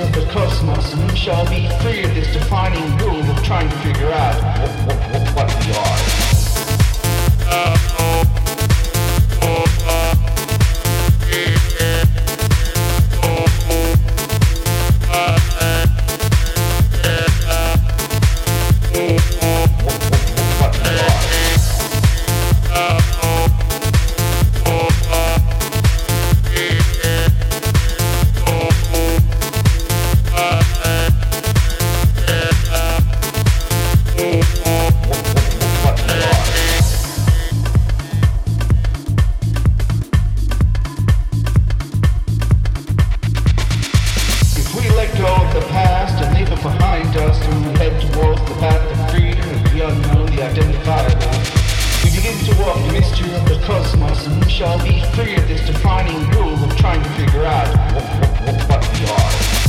of the cosmos, and we shall be free of this defining rule of trying to figure out what, what, what, what we are. shall be free of this defining rule of trying to figure out what, what, what we are.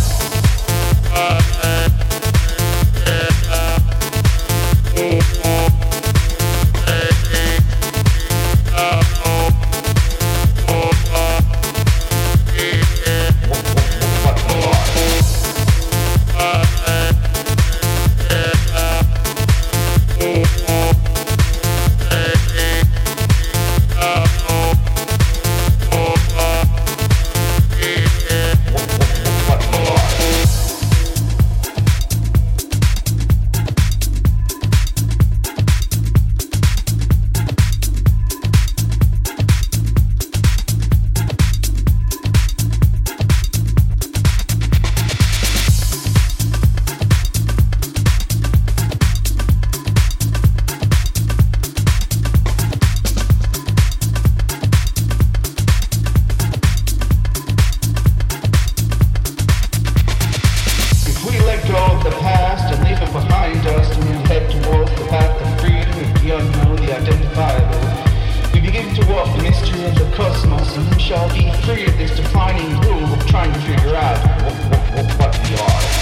Muslim shall be free of this defining rule of trying to figure out what, what, what we are.